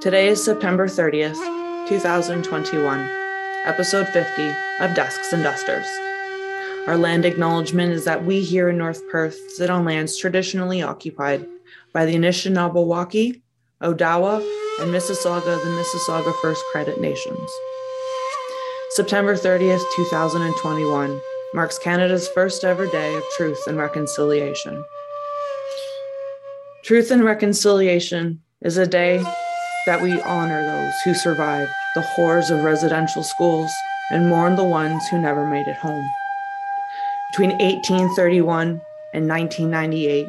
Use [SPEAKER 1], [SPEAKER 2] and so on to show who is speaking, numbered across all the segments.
[SPEAKER 1] Today is September 30th, 2021, episode 50 of Desks and Dusters. Our land acknowledgement is that we here in North Perth sit on lands traditionally occupied by the Anishinaabe, Odawa, and Mississauga, the Mississauga First Credit Nations. September 30th, 2021 marks Canada's first ever day of truth and reconciliation. Truth and reconciliation is a day that we honor those who survived the horrors of residential schools and mourn the ones who never made it home. Between 1831 and 1998,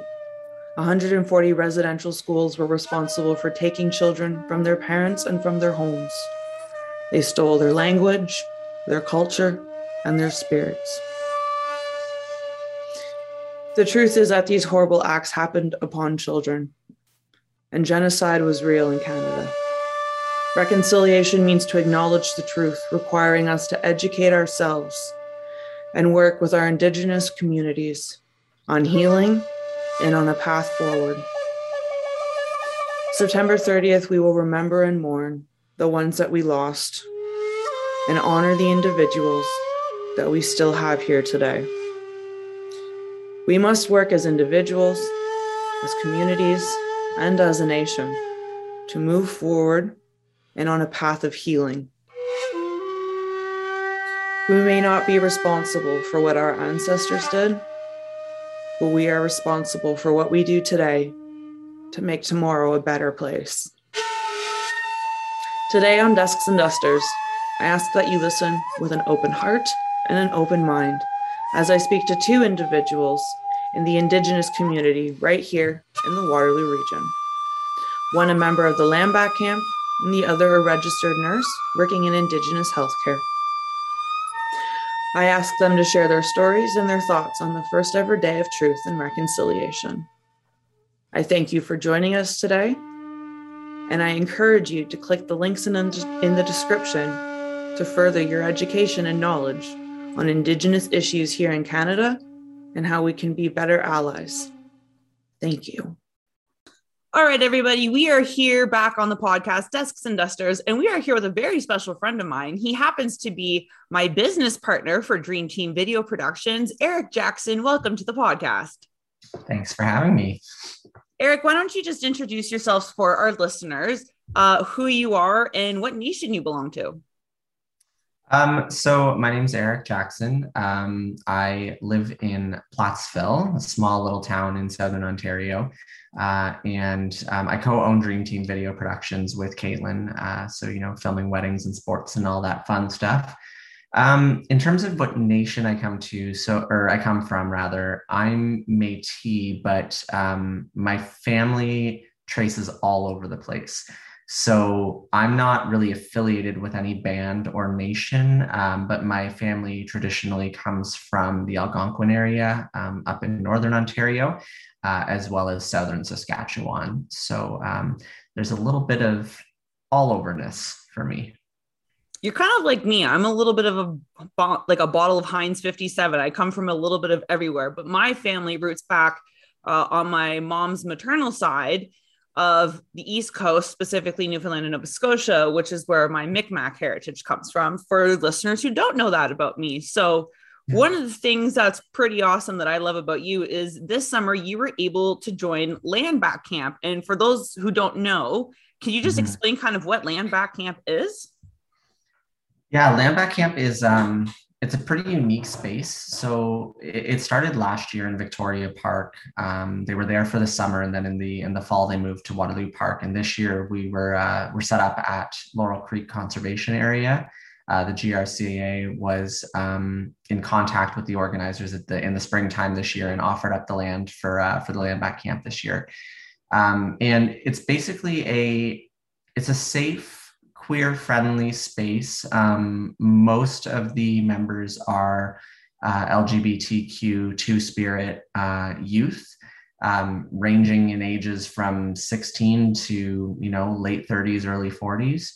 [SPEAKER 1] 140 residential schools were responsible for taking children from their parents and from their homes. They stole their language, their culture, and their spirits. The truth is that these horrible acts happened upon children, and genocide was real in Canada. Reconciliation means to acknowledge the truth, requiring us to educate ourselves and work with our Indigenous communities on healing and on a path forward. September 30th, we will remember and mourn the ones that we lost and honor the individuals that we still have here today. We must work as individuals, as communities, and as a nation to move forward and on a path of healing. We may not be responsible for what our ancestors did, but we are responsible for what we do today to make tomorrow a better place. Today on Desks and Dusters, I ask that you listen with an open heart and an open mind as I speak to two individuals in the Indigenous community right here in the Waterloo region. One a member of the Land Camp, and the other a registered nurse working in Indigenous healthcare. I ask them to share their stories and their thoughts on the first ever day of truth and reconciliation. I thank you for joining us today, and I encourage you to click the links in, in the description to further your education and knowledge on Indigenous issues here in Canada and how we can be better allies. Thank you. All right, everybody, we are here back on the podcast, Desks and Dusters, and we are here with a very special friend of mine. He happens to be my business partner for Dream Team Video Productions, Eric Jackson. Welcome to the podcast.
[SPEAKER 2] Thanks for having me.
[SPEAKER 1] Eric, why don't you just introduce yourselves for our listeners, uh, who you are and what nation you belong to?
[SPEAKER 2] Um, so my name is Eric Jackson. Um, I live in Plattsville, a small little town in southern Ontario, uh, and um, I co-own Dream Team Video Productions with Caitlin. Uh, so you know, filming weddings and sports and all that fun stuff. Um, in terms of what nation I come to, so or I come from rather, I'm Métis, but um, my family traces all over the place. So I'm not really affiliated with any band or nation, um, but my family traditionally comes from the Algonquin area um, up in northern Ontario, uh, as well as southern Saskatchewan. So um, there's a little bit of all overness for me.
[SPEAKER 1] You're kind of like me. I'm a little bit of a like a bottle of Heinz 57. I come from a little bit of everywhere, but my family roots back uh, on my mom's maternal side of the East Coast, specifically Newfoundland and Nova Scotia, which is where my Micmac heritage comes from, for listeners who don't know that about me. So, one of the things that's pretty awesome that I love about you is this summer you were able to join Land Back Camp. And for those who don't know, can you just mm-hmm. explain kind of what Land Back Camp is?
[SPEAKER 2] Yeah, Land Back Camp is um, it's a pretty unique space. So it, started last year in Victoria Park. Um, they were there for the summer, and then in the in the fall they moved to Waterloo Park. And this year we were uh, we're set up at Laurel Creek Conservation Area. Uh, the GRCA was um, in contact with the organizers at the in the springtime this year and offered up the land for uh, for the land back camp this year. Um, and it's basically a it's a safe queer friendly space. Um, most of the members are uh, LGBTQ two spirit uh, youth, um, ranging in ages from 16 to you know late 30s, early 40s.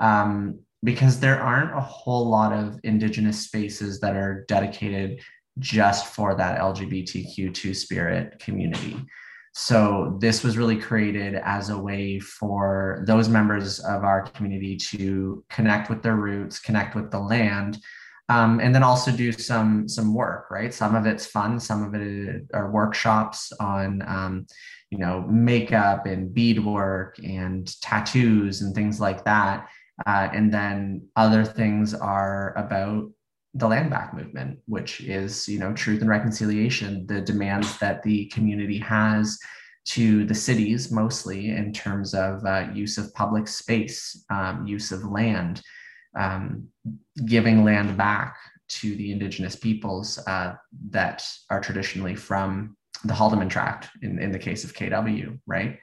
[SPEAKER 2] Um, because there aren't a whole lot of indigenous spaces that are dedicated just for that LGBTQ2 spirit community. So this was really created as a way for those members of our community to connect with their roots, connect with the land, um, and then also do some some work. Right, some of it's fun, some of it are workshops on um, you know makeup and beadwork and tattoos and things like that. Uh, and then other things are about the land back movement, which is, you know, truth and reconciliation, the demands that the community has to the cities, mostly in terms of uh, use of public space, um, use of land, um, giving land back to the indigenous peoples uh, that are traditionally from the Haldimand Tract, in, in the case of KW, right?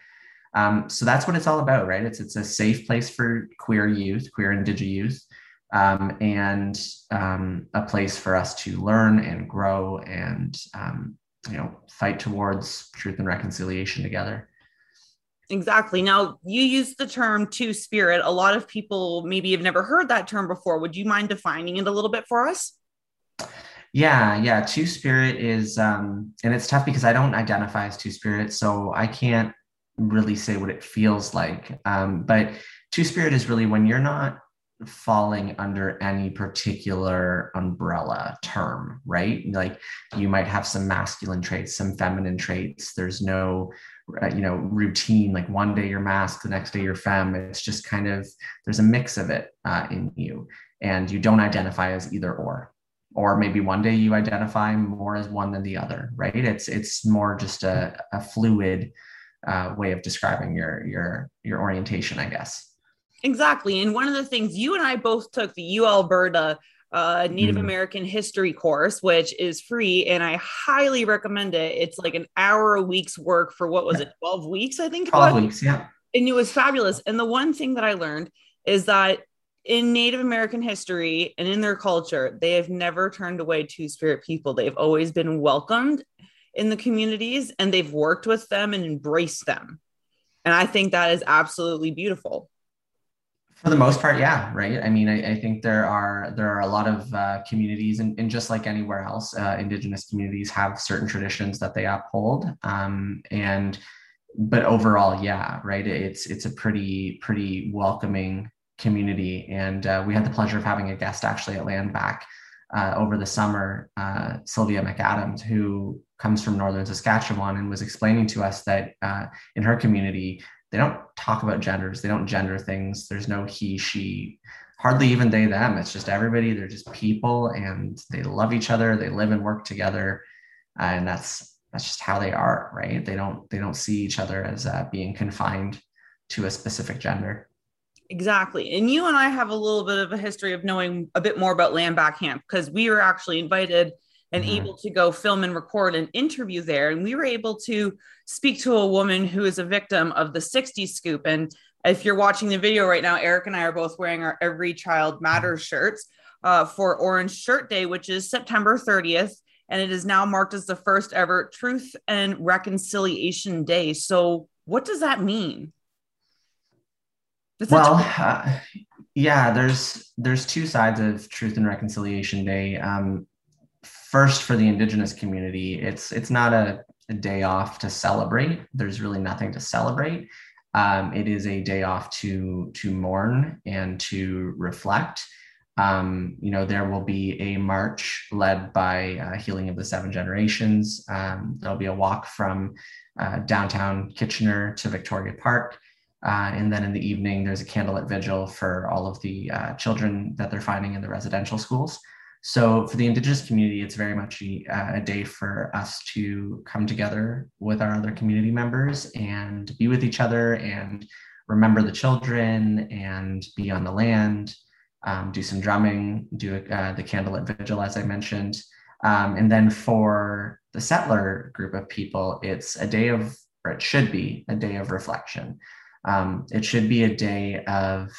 [SPEAKER 2] Um, so that's what it's all about, right? It's it's a safe place for queer youth, queer indigenous youth, um, and um, a place for us to learn and grow and um, you know fight towards truth and reconciliation together.
[SPEAKER 1] Exactly. Now you use the term two spirit. A lot of people maybe have never heard that term before. Would you mind defining it a little bit for us?
[SPEAKER 2] Yeah yeah. Two spirit is um and it's tough because i don't identify as two spirit so i can't really say what it feels like. Um but two spirit is really when you're not falling under any particular umbrella term, right? Like you might have some masculine traits, some feminine traits. There's no, uh, you know, routine. Like one day you're masc, the next day you're femme. It's just kind of there's a mix of it uh, in you, and you don't identify as either or. Or maybe one day you identify more as one than the other, right? It's it's more just a, a fluid uh, way of describing your your your orientation, I guess.
[SPEAKER 1] Exactly. And one of the things you and I both took the U Alberta uh, Native mm. American history course, which is free, and I highly recommend it. It's like an hour a week's work for what was it, 12 weeks, I think?
[SPEAKER 2] 12 weeks, yeah.
[SPEAKER 1] And it was fabulous. And the one thing that I learned is that in Native American history and in their culture, they have never turned away Two Spirit people. They've always been welcomed in the communities and they've worked with them and embraced them. And I think that is absolutely beautiful.
[SPEAKER 2] For the most part, yeah, right. I mean, I, I think there are there are a lot of uh, communities, and, and just like anywhere else, uh, Indigenous communities have certain traditions that they uphold, um, and but overall, yeah, right. It's it's a pretty pretty welcoming community, and uh, we had the pleasure of having a guest actually at Landback uh, over the summer, uh, Sylvia McAdams, who comes from northern Saskatchewan, and was explaining to us that uh, in her community they don't talk about genders they don't gender things there's no he she hardly even they them it's just everybody they're just people and they love each other they live and work together and that's that's just how they are right? They don't they don't see each other as uh, being confined to a specific gender.
[SPEAKER 1] Exactly and you and i have a little bit of a history of knowing a bit more about land back camp because we were actually invited and mm-hmm. able to go film and record an interview there. And we were able to speak to a woman who is a victim of the 60s scoop. And if you're watching the video right now, Eric and I are both wearing our Every Child Matters shirts uh, for Orange Shirt Day, which is September 30th. And it is now marked as the first ever Truth and Reconciliation Day. So, what does that mean?
[SPEAKER 2] well, uh, yeah, there's there's two sides of Truth and Reconciliation Day. Um, first for the indigenous community it's it's not a, a day off to celebrate. There's really nothing to celebrate. Um, it is a day off to to mourn and to reflect. Um, you know there will be a march led by uh, healing of the seven generations. Um, there'll be a walk from uh, downtown kitchener to victoria park. Uh, and then in the evening there's a candlelit vigil for all of the uh, children that they're finding in the residential schools so for the Indigenous community, it's very much a, a, day for us to come together with our other community members and be with each other and remember the children and be on the land, um, do some drumming, do uh, the candlelit vigil, as I mentioned. Um, and then for the settler group of people, it's a day of, or it should be a day of reflection. Um, it should be a day of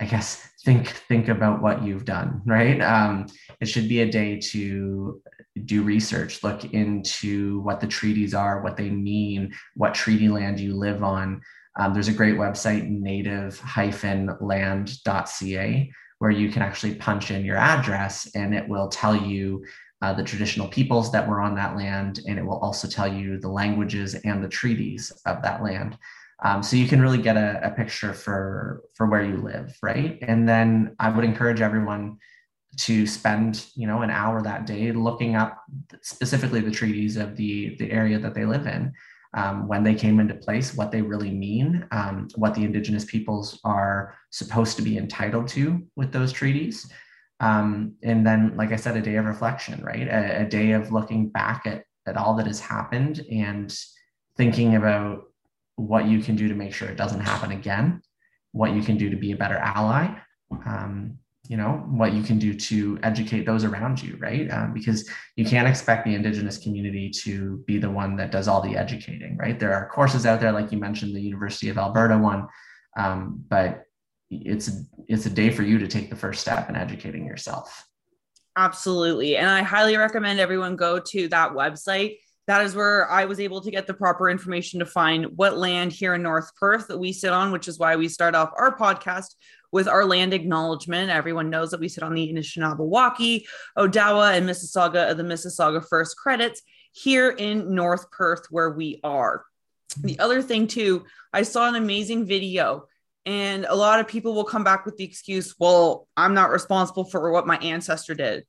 [SPEAKER 2] I guess think think about what you've done, right? Um, it should be a day to do research, look into what the treaties are, what they mean, what treaty land you live on. Um, there's a great website, native-land.ca, where you can actually punch in your address and it will tell you uh, the traditional peoples that were on that land, and it will also tell you the languages and the treaties of that land. Um, so you can really get a, a, picture for for where you live, right? And then I would encourage everyone to spend you know an hour that day looking up specifically the treaties of the the area that they live in um, when they came into place what they really mean um, what the indigenous peoples are supposed to be entitled to with those treaties um, and then like i said a day of reflection right a, a day of looking back at at all that has happened and thinking about what you can do to make sure it doesn't happen again what you can do to be a better ally um, you know what you can do to educate those around you right? Um, because you can't expect the indigenous community to be the one that does all the educating right? There are courses out there like you mentioned the university of alberta one um, but it's it's a day for you to take the first step in educating yourself.
[SPEAKER 1] Absolutely. And i highly recommend everyone go to that website that is where I was able to get the proper information to find what land here in North Perth that we sit on, which is why we start off our podcast with our land acknowledgement. Everyone knows that we sit on the Anishinaabe, Odawa, and Mississauga of the Mississauga First Credits here in North Perth, where we are. The mm-hmm. other thing, too, I saw an amazing video, and a lot of people will come back with the excuse, well, I'm not responsible for what my ancestor did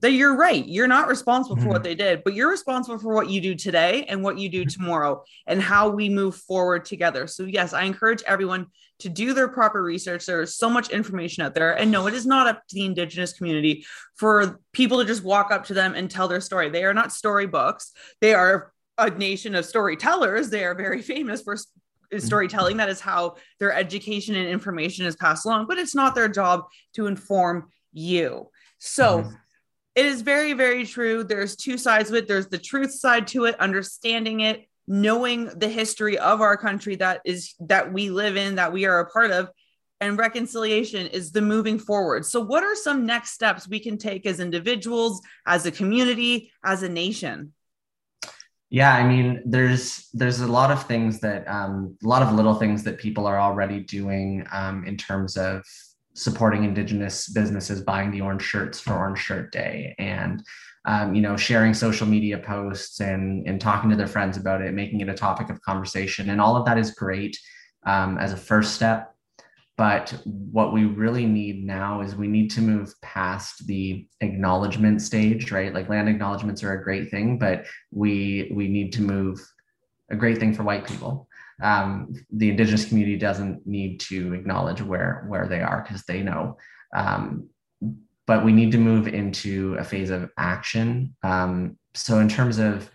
[SPEAKER 1] that you're right. You're not responsible for mm-hmm. what they did, but you're responsible for what you do today and what you do mm-hmm. tomorrow and how we move forward together. So, yes, I encourage everyone to do their proper research. There's so much information out there. And no, it is not up to the Indigenous community for people to just walk up to them and tell their story. They are not storybooks, they are a nation of storytellers. They are very famous for mm-hmm. storytelling. That is how their education and information is passed along, but it's not their job to inform you. So, mm-hmm it is very, very true. There's two sides of it. There's the truth side to it, understanding it, knowing the history of our country that is that we live in, that we are a part of, and reconciliation is the moving forward. So, what are some next steps we can take as individuals, as a community, as a nation?
[SPEAKER 2] Yeah, I mean, there's there's a lot of things that um, a lot of little things that people are already doing um, in terms of supporting indigenous businesses buying the orange shirts for orange shirt day and um, you know sharing social media posts and and talking to their friends about it making it a topic of conversation. And all of that is great um, as a first step. But what we really need now is we need to move past the acknowledgement stage right? Like land acknowledgements are a great thing but we we need to move a great thing for white people um, the indigenous community doesn't need to acknowledge where where they are because they know. Um, but we need to move into a phase of action. Um, so in terms of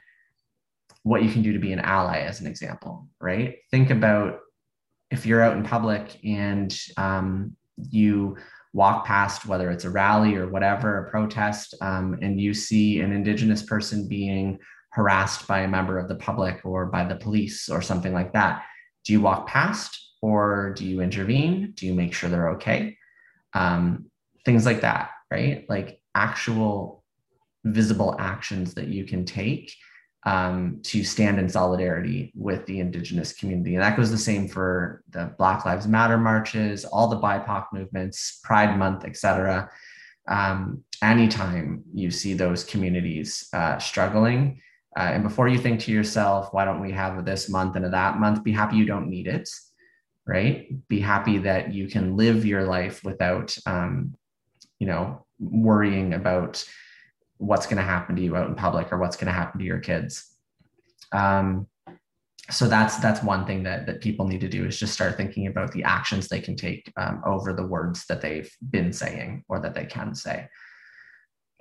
[SPEAKER 2] what you can do to be an ally as an example right? Think about if you're out in public and um, you walk past whether it's a rally or whatever a protest um, and you see an indigenous person being harassed by a member of the public or by the police or something like that. Do you walk past or do you intervene? Do you make sure they're okay? Um, things like that, right? Like actual visible actions that you can take um, to stand in solidarity with the Indigenous community. And that goes the same for the Black Lives Matter marches, all the BIPOC movements, Pride Month, etc. Um, anytime you see those communities uh, struggling, uh, and before you think to yourself, why don't we have this month and that month? Be happy you don't need it, right? Be happy that you can live your life without, um, you know, worrying about what's going to happen to you out in public or what's going to happen to your kids. Um, so that's that's one thing that that people need to do is just start thinking about the actions they can take um, over the words that they've been saying or that they can say.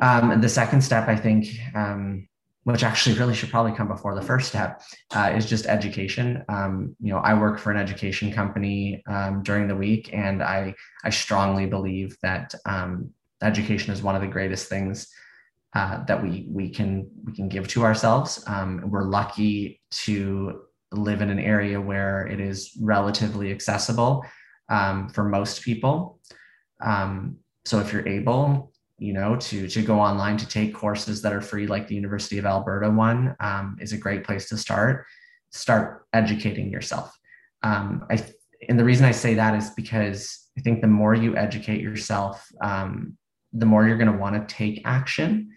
[SPEAKER 2] Um, and the second step, I think, um, which actually really should probably come before the first step, uh, is just education. Um, you know, I work for an education company um, during the week, and I I strongly believe that um, education is one of the greatest things uh, that we we can we can give to ourselves. Um, we're lucky to live in an area where it is relatively accessible um, for most people. Um, so if you're able, you know to to go online to take courses that are free like the university of alberta one um, is a great place to start. Start educating yourself. Um, i and the reason i say that is because i think the more you educate yourself um, the more you're going to want to take action.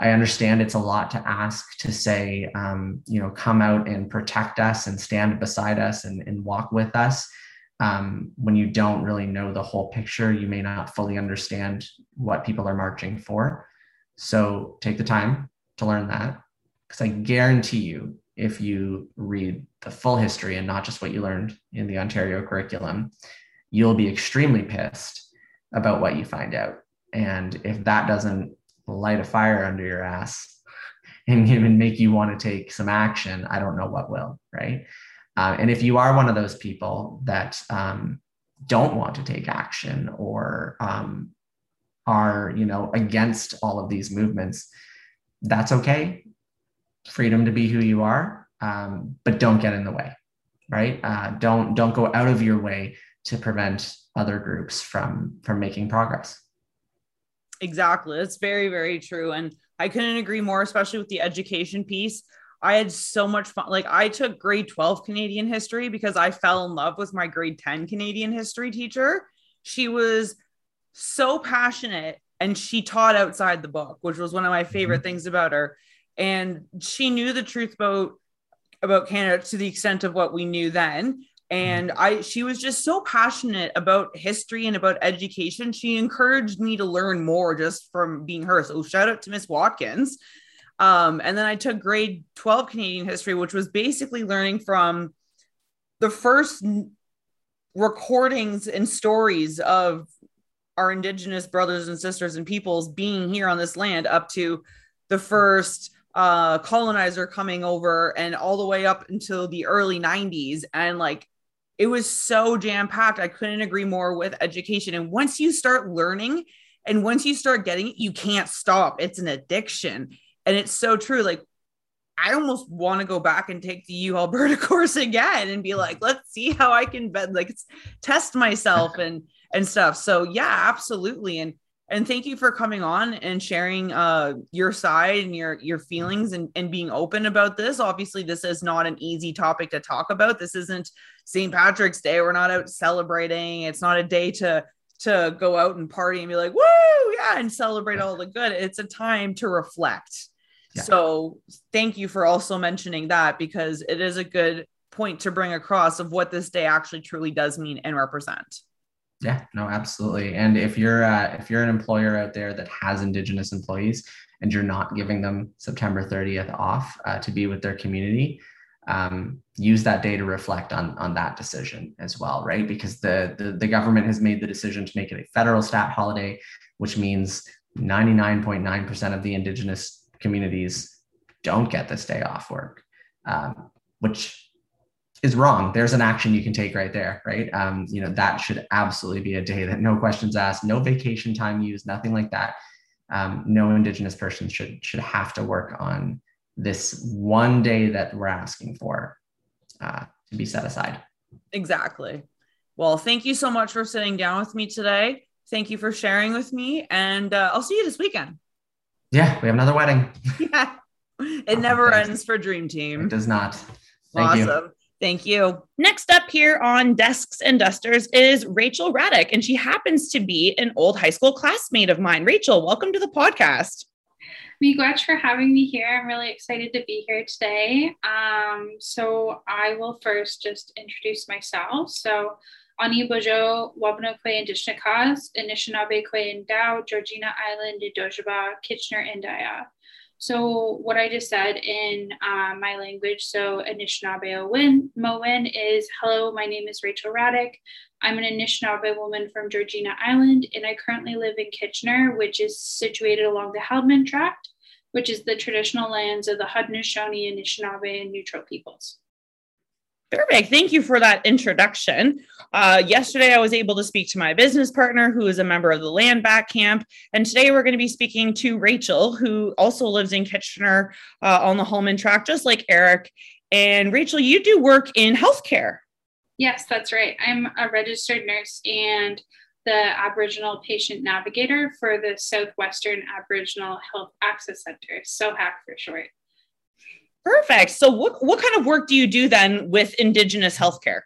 [SPEAKER 2] I understand it's a lot to ask to say, um, you know, come out and protect us and stand beside us and, and walk with us. Um, when you don't really know the whole picture, you may not fully understand what people are marching for. So take the time to learn that because I guarantee you, if you read the full history and not just what you learned in the Ontario curriculum, you'll be extremely pissed about what you find out. And if that doesn't light a fire under your ass and even make you want to take some action, I don't know what will, right? Uh, and if you are one of those people that um, don't want to take action or um, are, you know, against all of these movements, that's okay. Freedom to be who you are, um, but don't get in the way, right? Uh, don't don't go out of your way to prevent other groups from from making progress.
[SPEAKER 1] Exactly. It's very, very true. And I couldn't agree more, especially with the education piece. I had so much fun. Like I took grade 12 Canadian history because I fell in love with my grade 10 Canadian history teacher. She was so passionate and she taught outside the book, which was one of my favorite mm-hmm. things about her. And she knew the truth about about Canada to the extent of what we knew then and i she was just so passionate about history and about education she encouraged me to learn more just from being her so shout out to miss watkins um, and then i took grade 12 canadian history which was basically learning from the first recordings and stories of our indigenous brothers and sisters and peoples being here on this land up to the first uh colonizer coming over and all the way up until the early 90s and like it was so jam packed. I couldn't agree more with education. And once you start learning and once you start getting it, you can't stop. It's an addiction. And it's so true. Like, I almost want to go back and take the U Alberta course again and be like, let's see how I can like test myself and and stuff. So yeah, absolutely. And and thank you for coming on and sharing uh, your side and your your feelings and, and being open about this obviously this is not an easy topic to talk about this isn't st patrick's day we're not out celebrating it's not a day to to go out and party and be like woo yeah and celebrate all the good it's a time to reflect yeah. so thank you for also mentioning that because it is a good point to bring across of what this day actually truly does mean and represent
[SPEAKER 2] yeah, no, absolutely. And if you're uh, if you're an employer out there that has Indigenous employees and you're not giving them September 30th off uh, to be with their community, um, use that day to reflect on on that decision as well, right? Because the, the the government has made the decision to make it a federal stat holiday, which means 99.9% of the Indigenous communities don't get this day off work, um, which is wrong, there's an action you can take right there, right? Um, you know, that should absolutely be a day that no questions asked, no vacation time used, nothing like that. Um, no Indigenous person should should have to work on this one day that we're asking for uh, to be set aside.
[SPEAKER 1] Exactly. Well, thank you so much for sitting down with me today. Thank you for sharing with me, and uh, I'll see you this weekend.
[SPEAKER 2] Yeah, we have another wedding.
[SPEAKER 1] yeah, it never ends for Dream Team.
[SPEAKER 2] It does not. Thank awesome. You.
[SPEAKER 1] Thank you. Next up here on Desks and Dusters is Rachel Raddick, and she happens to be an old high school classmate of mine. Rachel, welcome to the podcast.
[SPEAKER 3] Miigwech for having me here. I'm really excited to be here today. Um, so I will first just introduce myself. So Ani Bojo, Wabanokwe Indigenous Cause, Anishinaabe Kwe Ndao, Georgina Island, Dojaba, Kitchener, Indaya. So what I just said in uh, my language, so Anishinaabemowin is, hello, my name is Rachel Raddick. I'm an Anishinaabe woman from Georgina Island, and I currently live in Kitchener, which is situated along the Haldimand Tract, which is the traditional lands of the Haudenosaunee, Anishinaabe, and Neutral peoples.
[SPEAKER 1] Perfect. Thank you for that introduction. Uh, yesterday, I was able to speak to my business partner, who is a member of the Land Back Camp. And today, we're going to be speaking to Rachel, who also lives in Kitchener uh, on the Haldimand Tract, just like Eric. And Rachel, you do work in healthcare.
[SPEAKER 3] Yes, that's right. I'm a registered nurse and the Aboriginal Patient Navigator for the Southwestern Aboriginal Health Access Center, SOAHAC for short.
[SPEAKER 1] Perfect. So what, what kind of work do you do then with Indigenous healthcare?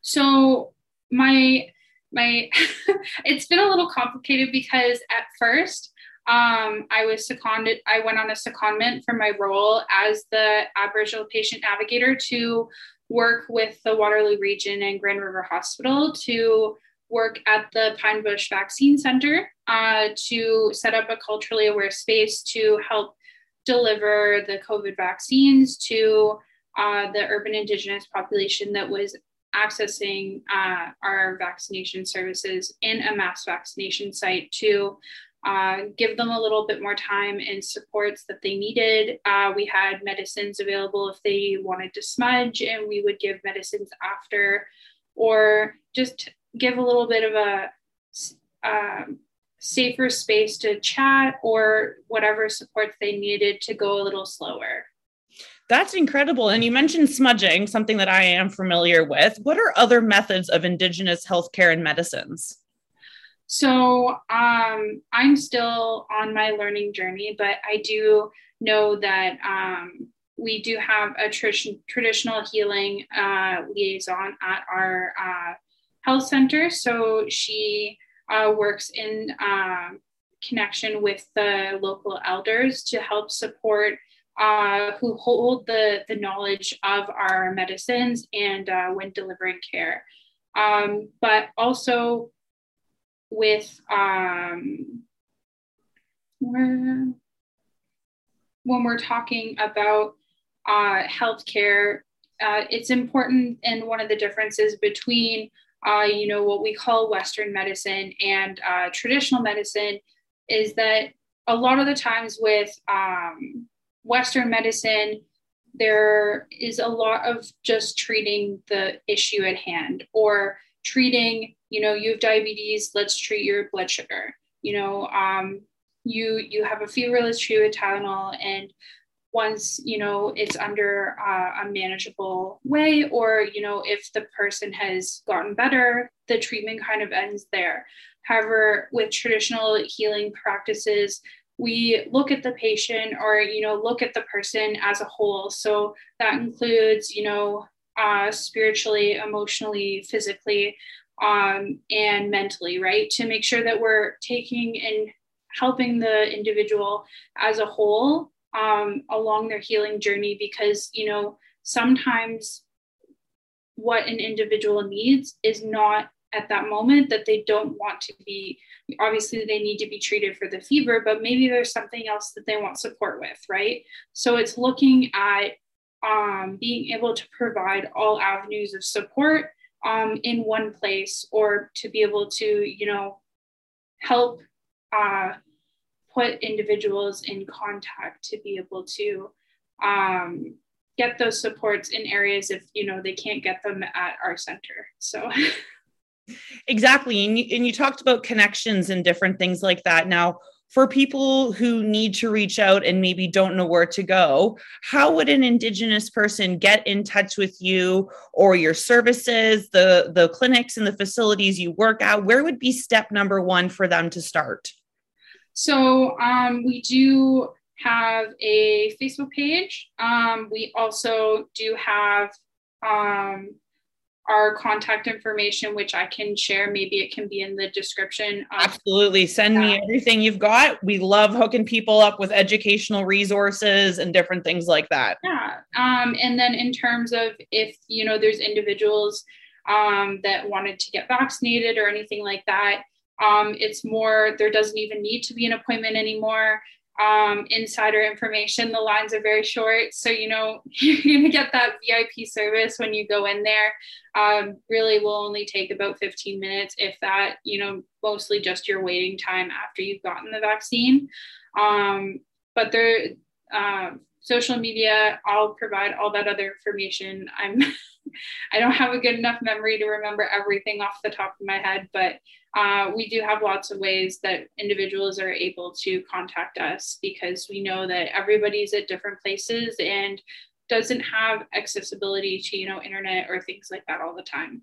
[SPEAKER 3] So my my it's been a little complicated because at first um, I was seconded, I went on a secondment for my role as the Aboriginal patient navigator to work with the Waterloo region and Grand River Hospital to work at the Pine Bush Vaccine Center uh, to set up a culturally aware space to help deliver the COVID vaccines to uh, the urban Indigenous population that was accessing uh, our vaccination services in a mass vaccination site to uh, give them a little bit more time and supports that they needed. Uh, we had medicines available if they wanted to smudge, and we would give medicines after, or just give a little bit of a um, safer space to chat or whatever supports they needed to go a little slower.
[SPEAKER 1] That's incredible. And you mentioned smudging, something that I am familiar with. What are other methods of Indigenous healthcare and medicines?
[SPEAKER 3] So um, I'm still on my learning journey, but I do know that um, we do have a tr- traditional healing uh, liaison at our uh, health center. So she uh, works in um, connection with the local elders to help support uh, who hold the, the knowledge of our medicines and uh, when delivering care. Um, but also with um, when we're talking about uh, healthcare, uh, it's important, and one of the differences between uh, you know what we call Western medicine and uh, traditional medicine is that a lot of the times with um, Western medicine, there is a lot of just treating the issue at hand or treating you know you have diabetes let's treat your blood sugar. You know um, you you have a fever let's treat with tylenol and once you know it's under uh, a manageable way or you know if the person has gotten better the treatment kind of ends there however with traditional healing practices we look at the patient or you know look at the person as a whole so that includes you know uh, spiritually emotionally physically um, and mentally, right? To make sure that we're taking and helping the individual as a whole um, along their healing journey because, you know, sometimes what an individual needs is not at that moment that they don't want to be. Obviously they need to be treated for the fever but maybe there's something else that they want support with right? So it's looking at um, being able to provide all avenues of support um, in one place or to be able to, you know, help uh, put individuals in contact to be able to um, get those supports in areas if, you know, they can't get them at our center. So.
[SPEAKER 1] exactly. And you, and you talked about connections and different things like that. Now, for people who need to reach out and maybe don't know where to go, how would an Indigenous person get in touch with you or your services, the, the clinics and the facilities you work at? Where would be step number one for them to start?
[SPEAKER 3] So, um, we do have a Facebook page. Um, we also do have um, our contact information, which I can share. Maybe it can be in the description.
[SPEAKER 1] Absolutely. Send that. me everything you've got. We love hooking people up with educational resources and different things like that.
[SPEAKER 3] Yeah. Um, and then in terms of if, you know, there's individuals um, that wanted to get vaccinated or anything like that, um, it's more, there doesn't even need to be an appointment anymore um, insider information. The lines are very short. So, you know, you're going to get that VIP service when you go in there. Um, really will only take about 15 minutes, if that, you know, mostly just your waiting time after you've gotten the vaccine. Um, but there, uh, social media, I'll provide all that other information. I'm, I don't have a good enough memory to remember everything off the top of my head, but uh, we do have lots of ways that individuals are able to contact us because we know that everybody's at different places and doesn't have accessibility to you know internet or things like that all the time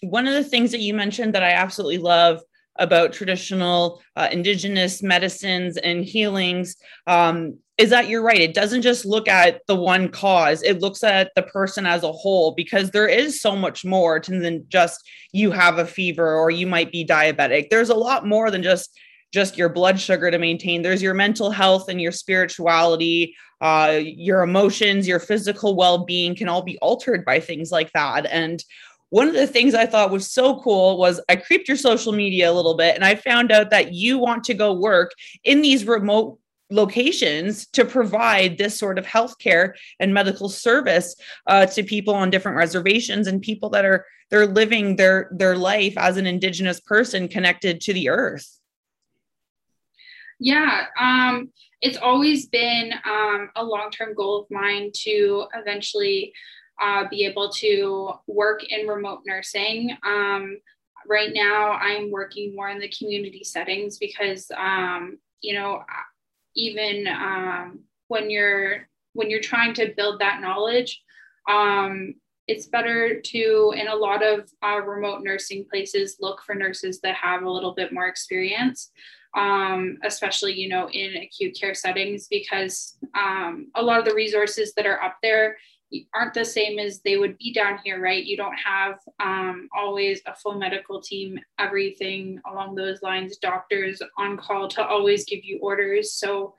[SPEAKER 1] one of the things that you mentioned that i absolutely love about traditional uh, indigenous medicines and healings um, is that you're right it doesn't just look at the one cause it looks at the person as a whole because there is so much more to than just you have a fever or you might be diabetic there's a lot more than just just your blood sugar to maintain. There's your mental health and your spirituality, uh, your emotions, your physical well being can all be altered by things like that. And one of the things I thought was so cool was I creeped your social media a little bit and I found out that you want to go work in these remote locations to provide this sort of healthcare and medical service uh, to people on different reservations and people that are they're living their their life as an indigenous person connected to the earth
[SPEAKER 3] yeah um, it's always been um, a long-term goal of mine to eventually uh, be able to work in remote nursing. Um, right now, I'm working more in the community settings because, um, you know, even um, when you're when you're trying to build that knowledge, um, it's better to, in a lot of uh, remote nursing places, look for nurses that have a little bit more experience. Um, especially you know in acute care settings because um, a lot of the resources that are up there aren't the same as they would be down here, right? You don't have um, always a full medical team, everything along those lines, doctors on call to always give you orders. So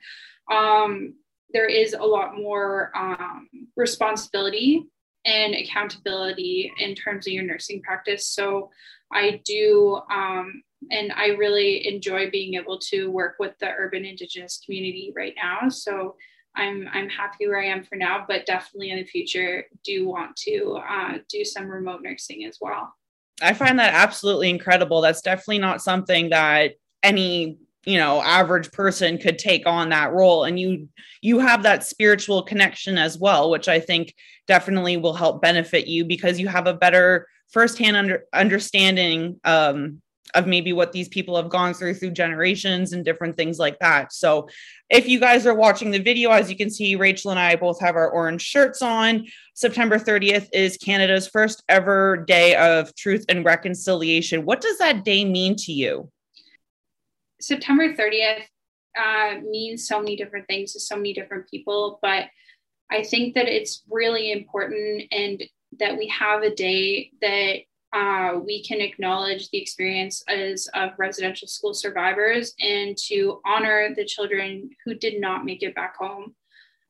[SPEAKER 3] um, there is a lot more um, responsibility and accountability in terms of your nursing practice. So I do, um, and I really enjoy being able to work with the urban indigenous community right now. So I'm I'm happy where I am for now, but definitely in the future do want to uh, do some remote nursing as well.
[SPEAKER 1] I find that absolutely incredible. That's definitely not something that any you know average person could take on that role and you you have that spiritual connection as well which i think definitely will help benefit you because you have a better firsthand under, understanding um, of maybe what these people have gone through through generations and different things like that. So, if you guys are watching the video, as you can see, Rachel and I both have our orange shirts on. September 30th is Canada's first ever day of truth and reconciliation. What does that day mean to you?
[SPEAKER 3] September 30th uh, means so many different things to so many different people, but I think that it's really important and that we have a day that uh, we can acknowledge the experiences of residential school survivors and to honor the children who did not make it back home.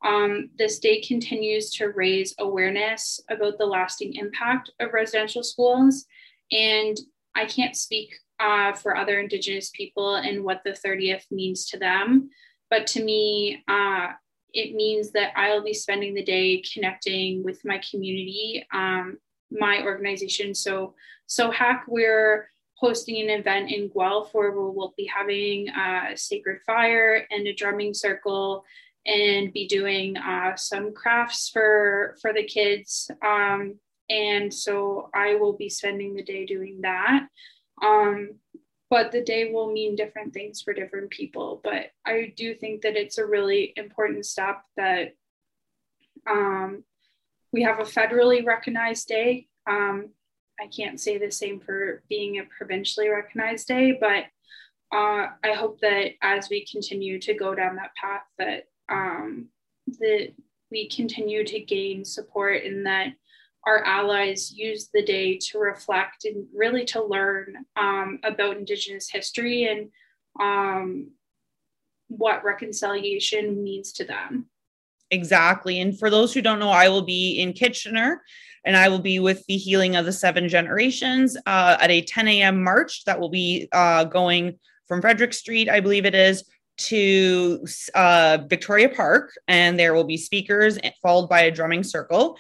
[SPEAKER 3] Um, this day continues to raise awareness about the lasting impact of residential schools. And I can't speak uh, for other Indigenous people and what the 30th means to them. But to me, uh, it means that I'll be spending the day connecting with my community um, my organization. So, SOAHAC, we're hosting an event in Guelph where we'll be having a sacred fire and a drumming circle and be doing uh, some crafts for for the kids. Um, and so I will be spending the day doing that. Um, but the day will mean different things for different people. But I do think that it's a really important step that um, we have a federally recognized day. Um, I can't say the same for being a provincially recognized day, but uh, I hope that as we continue to go down that path, that um, that we continue to gain support and that our allies use the day to reflect and really to learn um, about Indigenous history and um, what reconciliation means to them.
[SPEAKER 1] Exactly. And for those who don't know, I will be in Kitchener and I will be with the Healing of the Seven Generations uh, at a 10 a.m. march that will be uh, going from Frederick Street, I believe it is, to uh, Victoria Park. And there will be speakers followed by a drumming circle.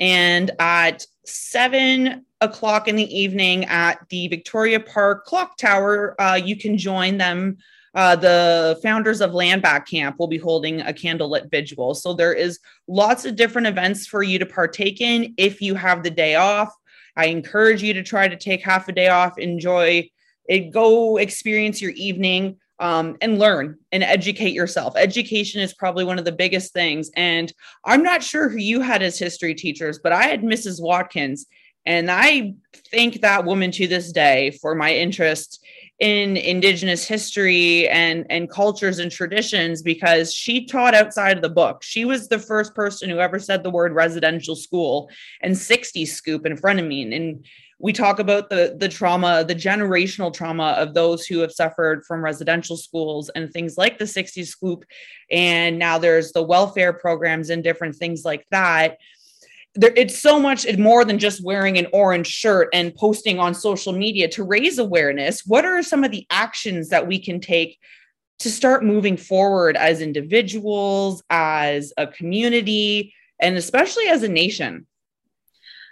[SPEAKER 1] And at seven o'clock in the evening at the Victoria Park Clock Tower, uh, you can join them uh, the founders of Land Back Camp will be holding a candlelit vigil. So there is lots of different events for you to partake in if you have the day off. I encourage you to try to take half a day off, enjoy it, go experience your evening um, and learn and educate yourself. Education is probably one of the biggest things. And I'm not sure who you had as history teachers, but I had Mrs. Watkins. And I thank that woman to this day for my interest in indigenous history and and cultures and traditions because she taught outside of the book. She was the first person who ever said the word residential school and 60 scoop in front of me. And we talk about the the trauma the generational trauma of those who have suffered from residential schools and things like the 60 scoop. And now there's the welfare programs and different things like that there, it's so much more than just wearing an orange shirt and posting on social media to raise awareness what are some of the actions that we can take to start moving forward as individuals as a community and especially as a nation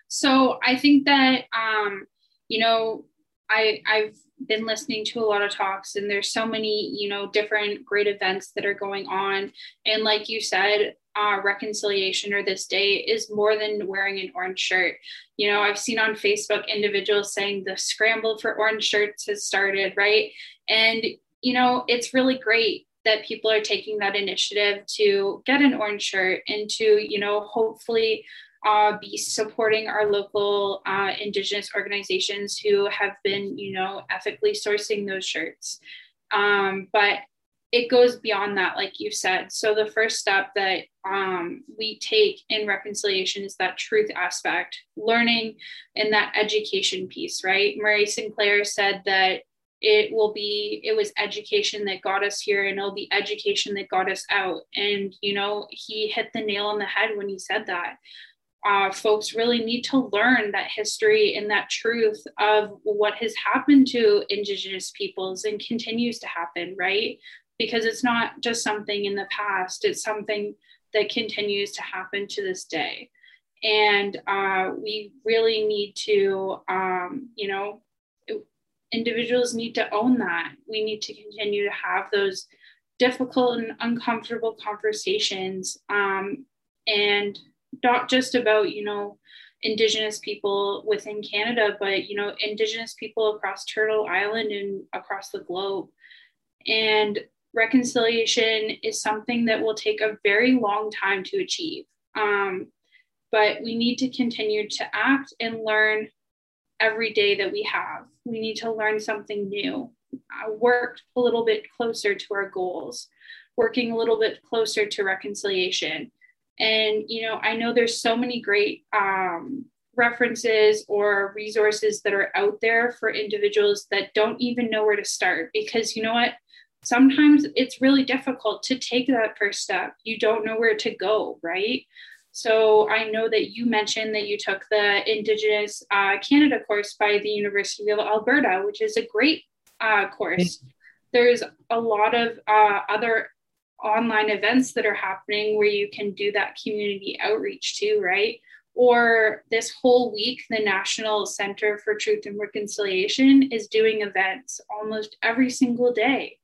[SPEAKER 3] so I think that um, you know, I I've been listening to a lot of talks and there's so many, you know, different great events that are going on. And like you said, uh, reconciliation or this day is more than wearing an orange shirt. You know, I've seen on Facebook individuals saying the scramble for orange shirts has started, right? And, you know, it's really great that people are taking that initiative to get an orange shirt and to, you know, hopefully uh, be supporting our local uh, indigenous organizations who have been you know ethically sourcing those shirts um, but it goes beyond that like you said. So the first step that um, we take in reconciliation is that truth aspect learning and that education piece right? Murray sinclair said that it will be it was education that got us here and it'll be education that got us out. And you know he hit the nail on the head when he said that. Uh, folks really need to learn that history and that truth of what has happened to Indigenous peoples and continues to happen, right? Because it's not just something in the past, it's something that continues to happen to this day. And uh, we really need to, um, you know, individuals need to own that. We need to continue to have those difficult and uncomfortable conversations um, and not just about you know indigenous people within canada but you know indigenous people across turtle island and across the globe and reconciliation is something that will take a very long time to achieve. Um, but we need to continue to act and learn every day that we have. We need to learn something new. Uh, work a little bit closer to our goals working a little bit closer to reconciliation. And, you know, I know there's so many great um, references or resources that are out there for individuals that don't even know where to start because, you know what? Sometimes it's really difficult to take that first step. You don't know where to go, right? So I know that you mentioned that you took the Indigenous uh, Canada course by the University of Alberta, which is a great uh, course. There's a lot of uh, other online events that are happening where you can do that community outreach too, right? Or this whole week, the National Center for Truth and Reconciliation is doing events almost every single day.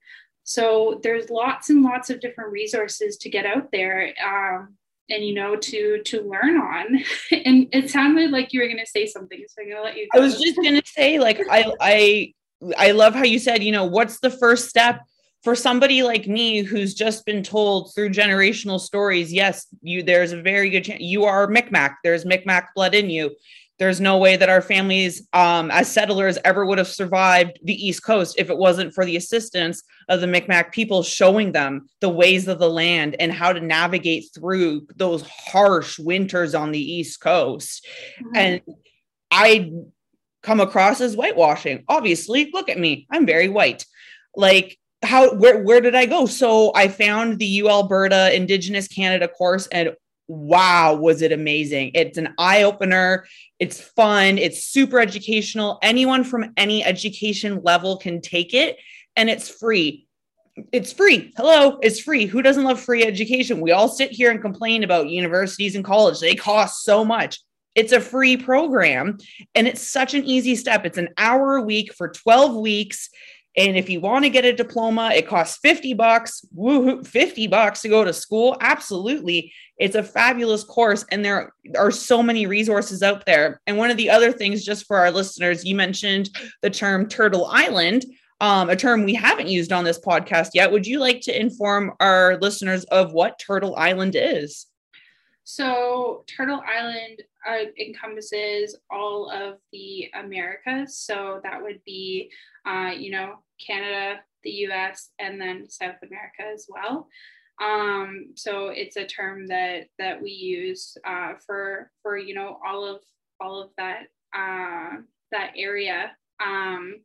[SPEAKER 3] So there's lots and lots of different resources to get out there. Um, and you know to to learn on and it sounded like you were going to say something so i'm going to let you
[SPEAKER 1] go. i was just going to say like i i i love how you said you know what's the first step for somebody like me who's just been told through generational stories yes you there's a very good chance you are micmac there's micmac blood in you there's no way that our families um, as settlers ever would have survived the east coast if it wasn't for the assistance of the micmac people showing them the ways of the land and how to navigate through those harsh winters on the east coast mm-hmm. and i come across as whitewashing obviously look at me i'm very white like how where where did I go? So I found the U Alberta Indigenous Canada course and wow, was it amazing. It's an eye opener. It's fun. It's super educational. Anyone from any education level can take it and it's free. It's free. Hello, it's free. Who doesn't love free education? We all sit here and complain about universities and college. They cost so much. It's a free program and it's such an easy step. It's an hour a week for 12 weeks and if you want to get a diploma, it costs 50 bucks. Woohoo, 50 bucks to go to school. Absolutely. It's a fabulous course. And there are so many resources out there. And one of the other things, just for our listeners, you mentioned the term Turtle Island, um, a term we haven't used on this podcast yet. Would you like to inform our listeners of what Turtle Island is?
[SPEAKER 3] So, Turtle Island uh, encompasses all of the Americas. So, that would be, uh, you know, Canada, the US, and then South America as well. Um, so it's a term that that we use uh, for for you know all of all of that uh, that area. Um,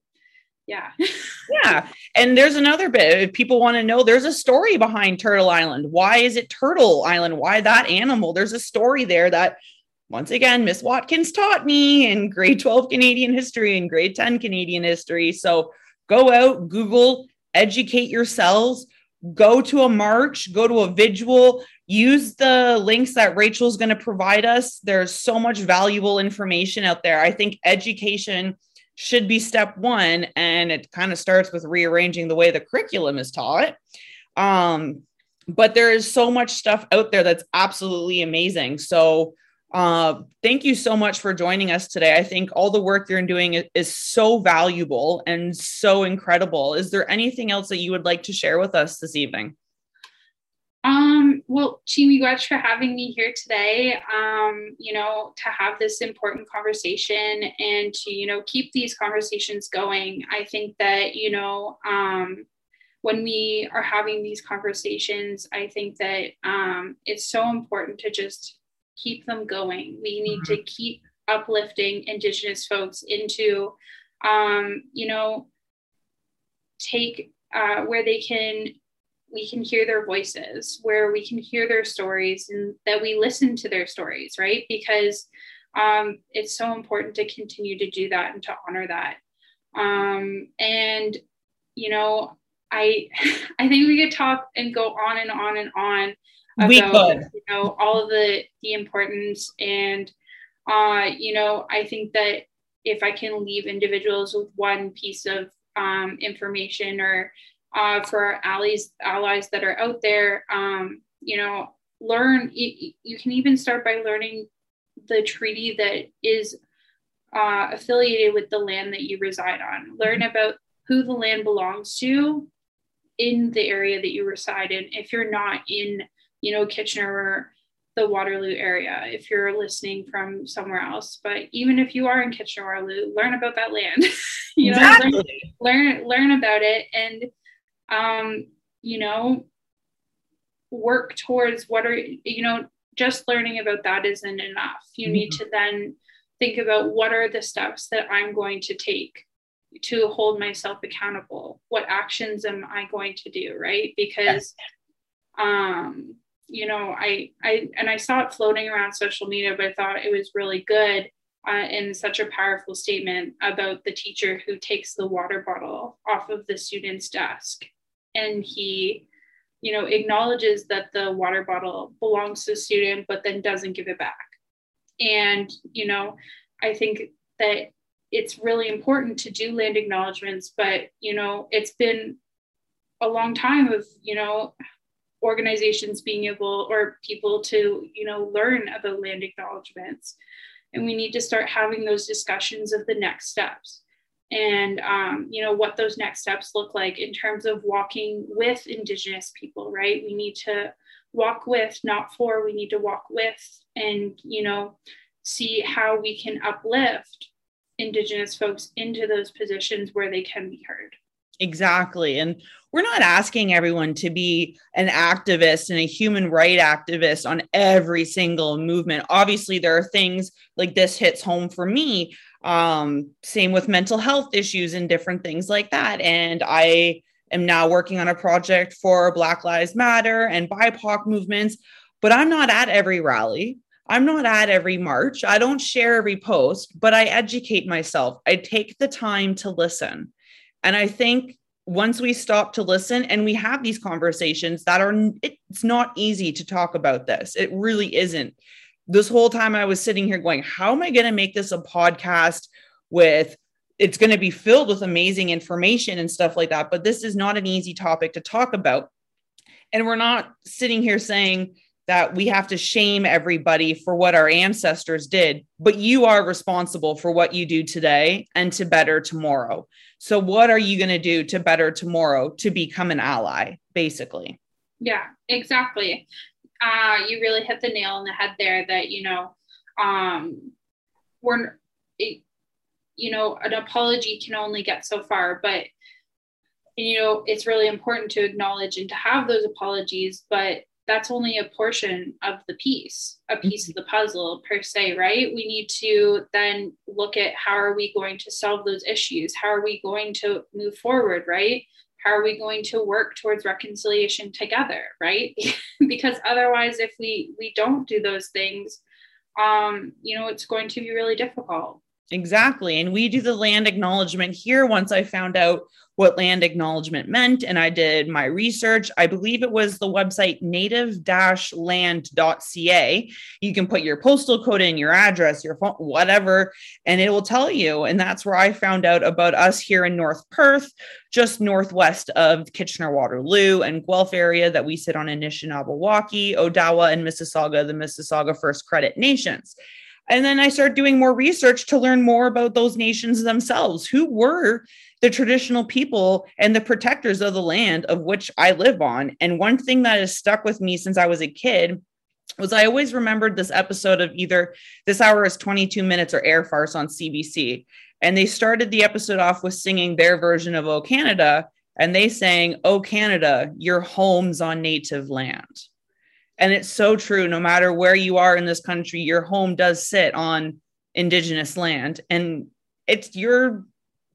[SPEAKER 3] yeah.
[SPEAKER 1] yeah. And there's another bit. If people want to know, there's a story behind Turtle Island. Why is it Turtle Island? Why that animal? There's a story there that once again, Miss Watkins taught me in grade 12 Canadian history and grade 10 Canadian history. So go out, Google, educate yourselves, go to a march, go to a visual, use the links that Rachel's going to provide us. There's so much valuable information out there. I think education should be step one, and it kind of starts with rearranging the way the curriculum is taught. Um, but there is so much stuff out there that's absolutely amazing. So, uh, thank you so much for joining us today. I think all the work you're doing is, is so valuable and so incredible. Is there anything else that you would like to share with us this evening?
[SPEAKER 3] Um, well, Chimiigwech for having me here today. Um, you know, to have this important conversation and to, you know, keep these conversations going. I think that, you know, um, when we are having these conversations, I think that um, it's so important to just keep them going. We need mm-hmm. to keep uplifting Indigenous folks into, um, you know, take uh, where they can we can hear their voices where we can hear their stories and that we listen to their stories right because um, it's so important to continue to do that and to honor that um, and you know i i think we could talk and go on and on and on
[SPEAKER 1] about we could.
[SPEAKER 3] you know all of the the importance and uh you know i think that if i can leave individuals with one piece of um, information or uh, for our allies allies that are out there um, you know learn you, you, can even start by learning the treaty that is uh, affiliated with the land that you reside on learn mm-hmm. about who the land belongs to in the area that you reside in if you're not in you know, Kitchener or the Waterloo area if you're listening from somewhere else. But even if you are in Kitchener Waterloo, learn about that land. you know, exactly. learn, learn learn about it and um, you know, work towards what are you know, just learning about that isn't enough. You mm-hmm. need to then think about what are the steps that I'm going to take to hold myself accountable. What actions am I going to do, right? Because um you know, I, I, and I saw it floating around social media, but I thought it was really good uh, and such a powerful statement about the teacher who takes the water bottle off of the student's desk. And he, you know, acknowledges that the water bottle belongs to the student, but then doesn't give it back. And, you know, I think that it's really important to do land acknowledgements, but, you know, it's been a long time of, you know, organizations being able or people to you know learn about land acknowledgements. And we need to start having those discussions of the next steps. And um, you know what those next steps look like in terms of walking with indigenous people right? We need to walk with not for we need to walk with and you know see how we can uplift indigenous folks into those positions where they can be heard
[SPEAKER 1] Exactly. And we're not asking everyone to be an activist and a human right activist on every single movement. Obviously, there are things like this hits home for me. Um, same with mental health issues and different things like that. And I am now working on a project for Black Lives Matter and BIPOC movements, but I'm not at every rally. I'm not at every march. I don't share every post, but I educate myself. I take the time to listen. And I think once we stop to listen and we have these conversations that are, it's not easy to talk about this. It really isn't. This whole time I was sitting here going, how am I going to make this a podcast with, it's going to be filled with amazing information and stuff like that. But this is not an easy topic to talk about. And we're not sitting here saying, that we have to shame everybody for what our ancestors did, but you are responsible for what you do today and to better tomorrow. So, what are you going to do to better tomorrow to become an ally, basically?
[SPEAKER 3] Yeah, exactly. Uh, you really hit the nail on the head there that, you know, um, we're, it, you know, an apology can only get so far, but, you know, it's really important to acknowledge and to have those apologies, but that's only a portion of the piece, a piece of the puzzle per se, right? We need to then look at how are we going to solve those issues? How are we going to move forward, right? How are we going to work towards reconciliation together, right? because otherwise, if we we don't do those things, um, you know, it's going to be really difficult.
[SPEAKER 1] Exactly. And we do the land acknowledgement here once I found out what land acknowledgement meant and I did my research. I believe it was the website native land.ca. You can put your postal code in, your address, your phone, whatever, and it will tell you. And that's where I found out about us here in North Perth, just northwest of Kitchener Waterloo and Guelph area that we sit on Anishinaabe, Odawa, and Mississauga, the Mississauga First Credit Nations. And then I started doing more research to learn more about those nations themselves. Who were the traditional people and the protectors of the land of which I live on? And one thing that has stuck with me since I was a kid was I always remembered this episode of either This Hour is 22 Minutes or Air Farce on CBC. And they started the episode off with singing their version of Oh Canada. And they sang, Oh Canada, your home's on native land. And it's so true. No matter where you are in this country, your home does sit on indigenous land. And it's your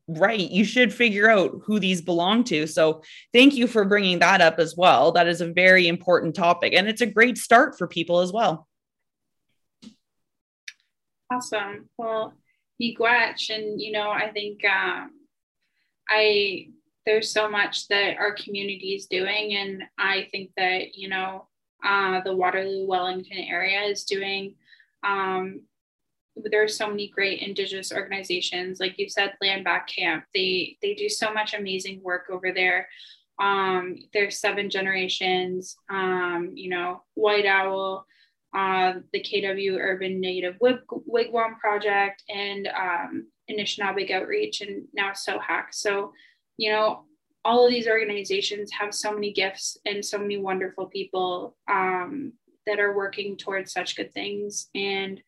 [SPEAKER 1] right. You should figure out who these belong to. So thank you for bringing that up as well. That is a very important topic. And it's a great start for people as well.
[SPEAKER 3] Awesome. Well, Miigwech, and you know, I think um, I there's so much that our community is doing, and I think that you know uh, the Waterloo Wellington area is doing. Um, there are so many great indigenous organizations, like you said, Land Back Camp. They they do so much amazing work over there. Um, there's seven generations. Um, you know, White Owl, uh, the KW Urban Native Wigwam Project, and um, Anishinaabe Outreach, and now SOAHAC. So, you know, all of these organizations have so many gifts and so many wonderful people um, that are working towards such good things. And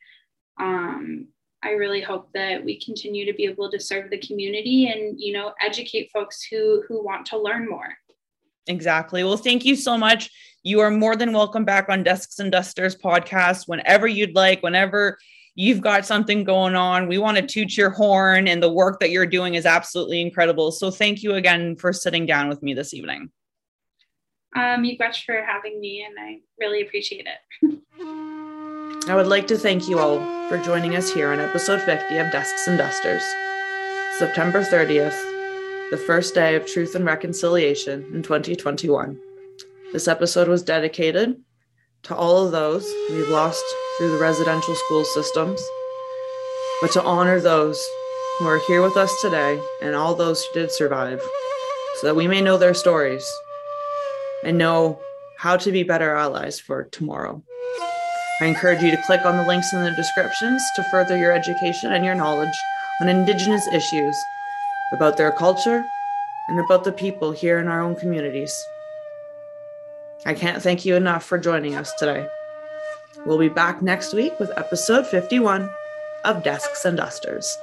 [SPEAKER 3] um, I really hope that we continue to be able to serve the community and, you know, educate folks who who want to learn more.
[SPEAKER 1] Exactly. Well, thank you so much. You are more than welcome back on Desks and Dusters podcast whenever you'd like, whenever you've got something going on. We want to toot your horn, and the work that you're doing is absolutely incredible. So, thank you again for sitting down with me this evening.
[SPEAKER 3] Um, you much for having me, and I really appreciate it.
[SPEAKER 1] I would like to thank you all for joining us here on episode 50 of Desks and Dusters. September 30th, the first day of Truth and Reconciliation in 2021. This episode was dedicated to all of those we've lost through the residential school systems, but to honor those who are here with us today and all those who did survive, so that we may know their stories and know how to be better allies for tomorrow. I encourage you to click on the links in the descriptions to further your education and your knowledge on Indigenous issues about their culture and about the people here in our own communities. I can't thank you enough for joining us today. We'll be back next week with episode 51 of Desks and Dusters.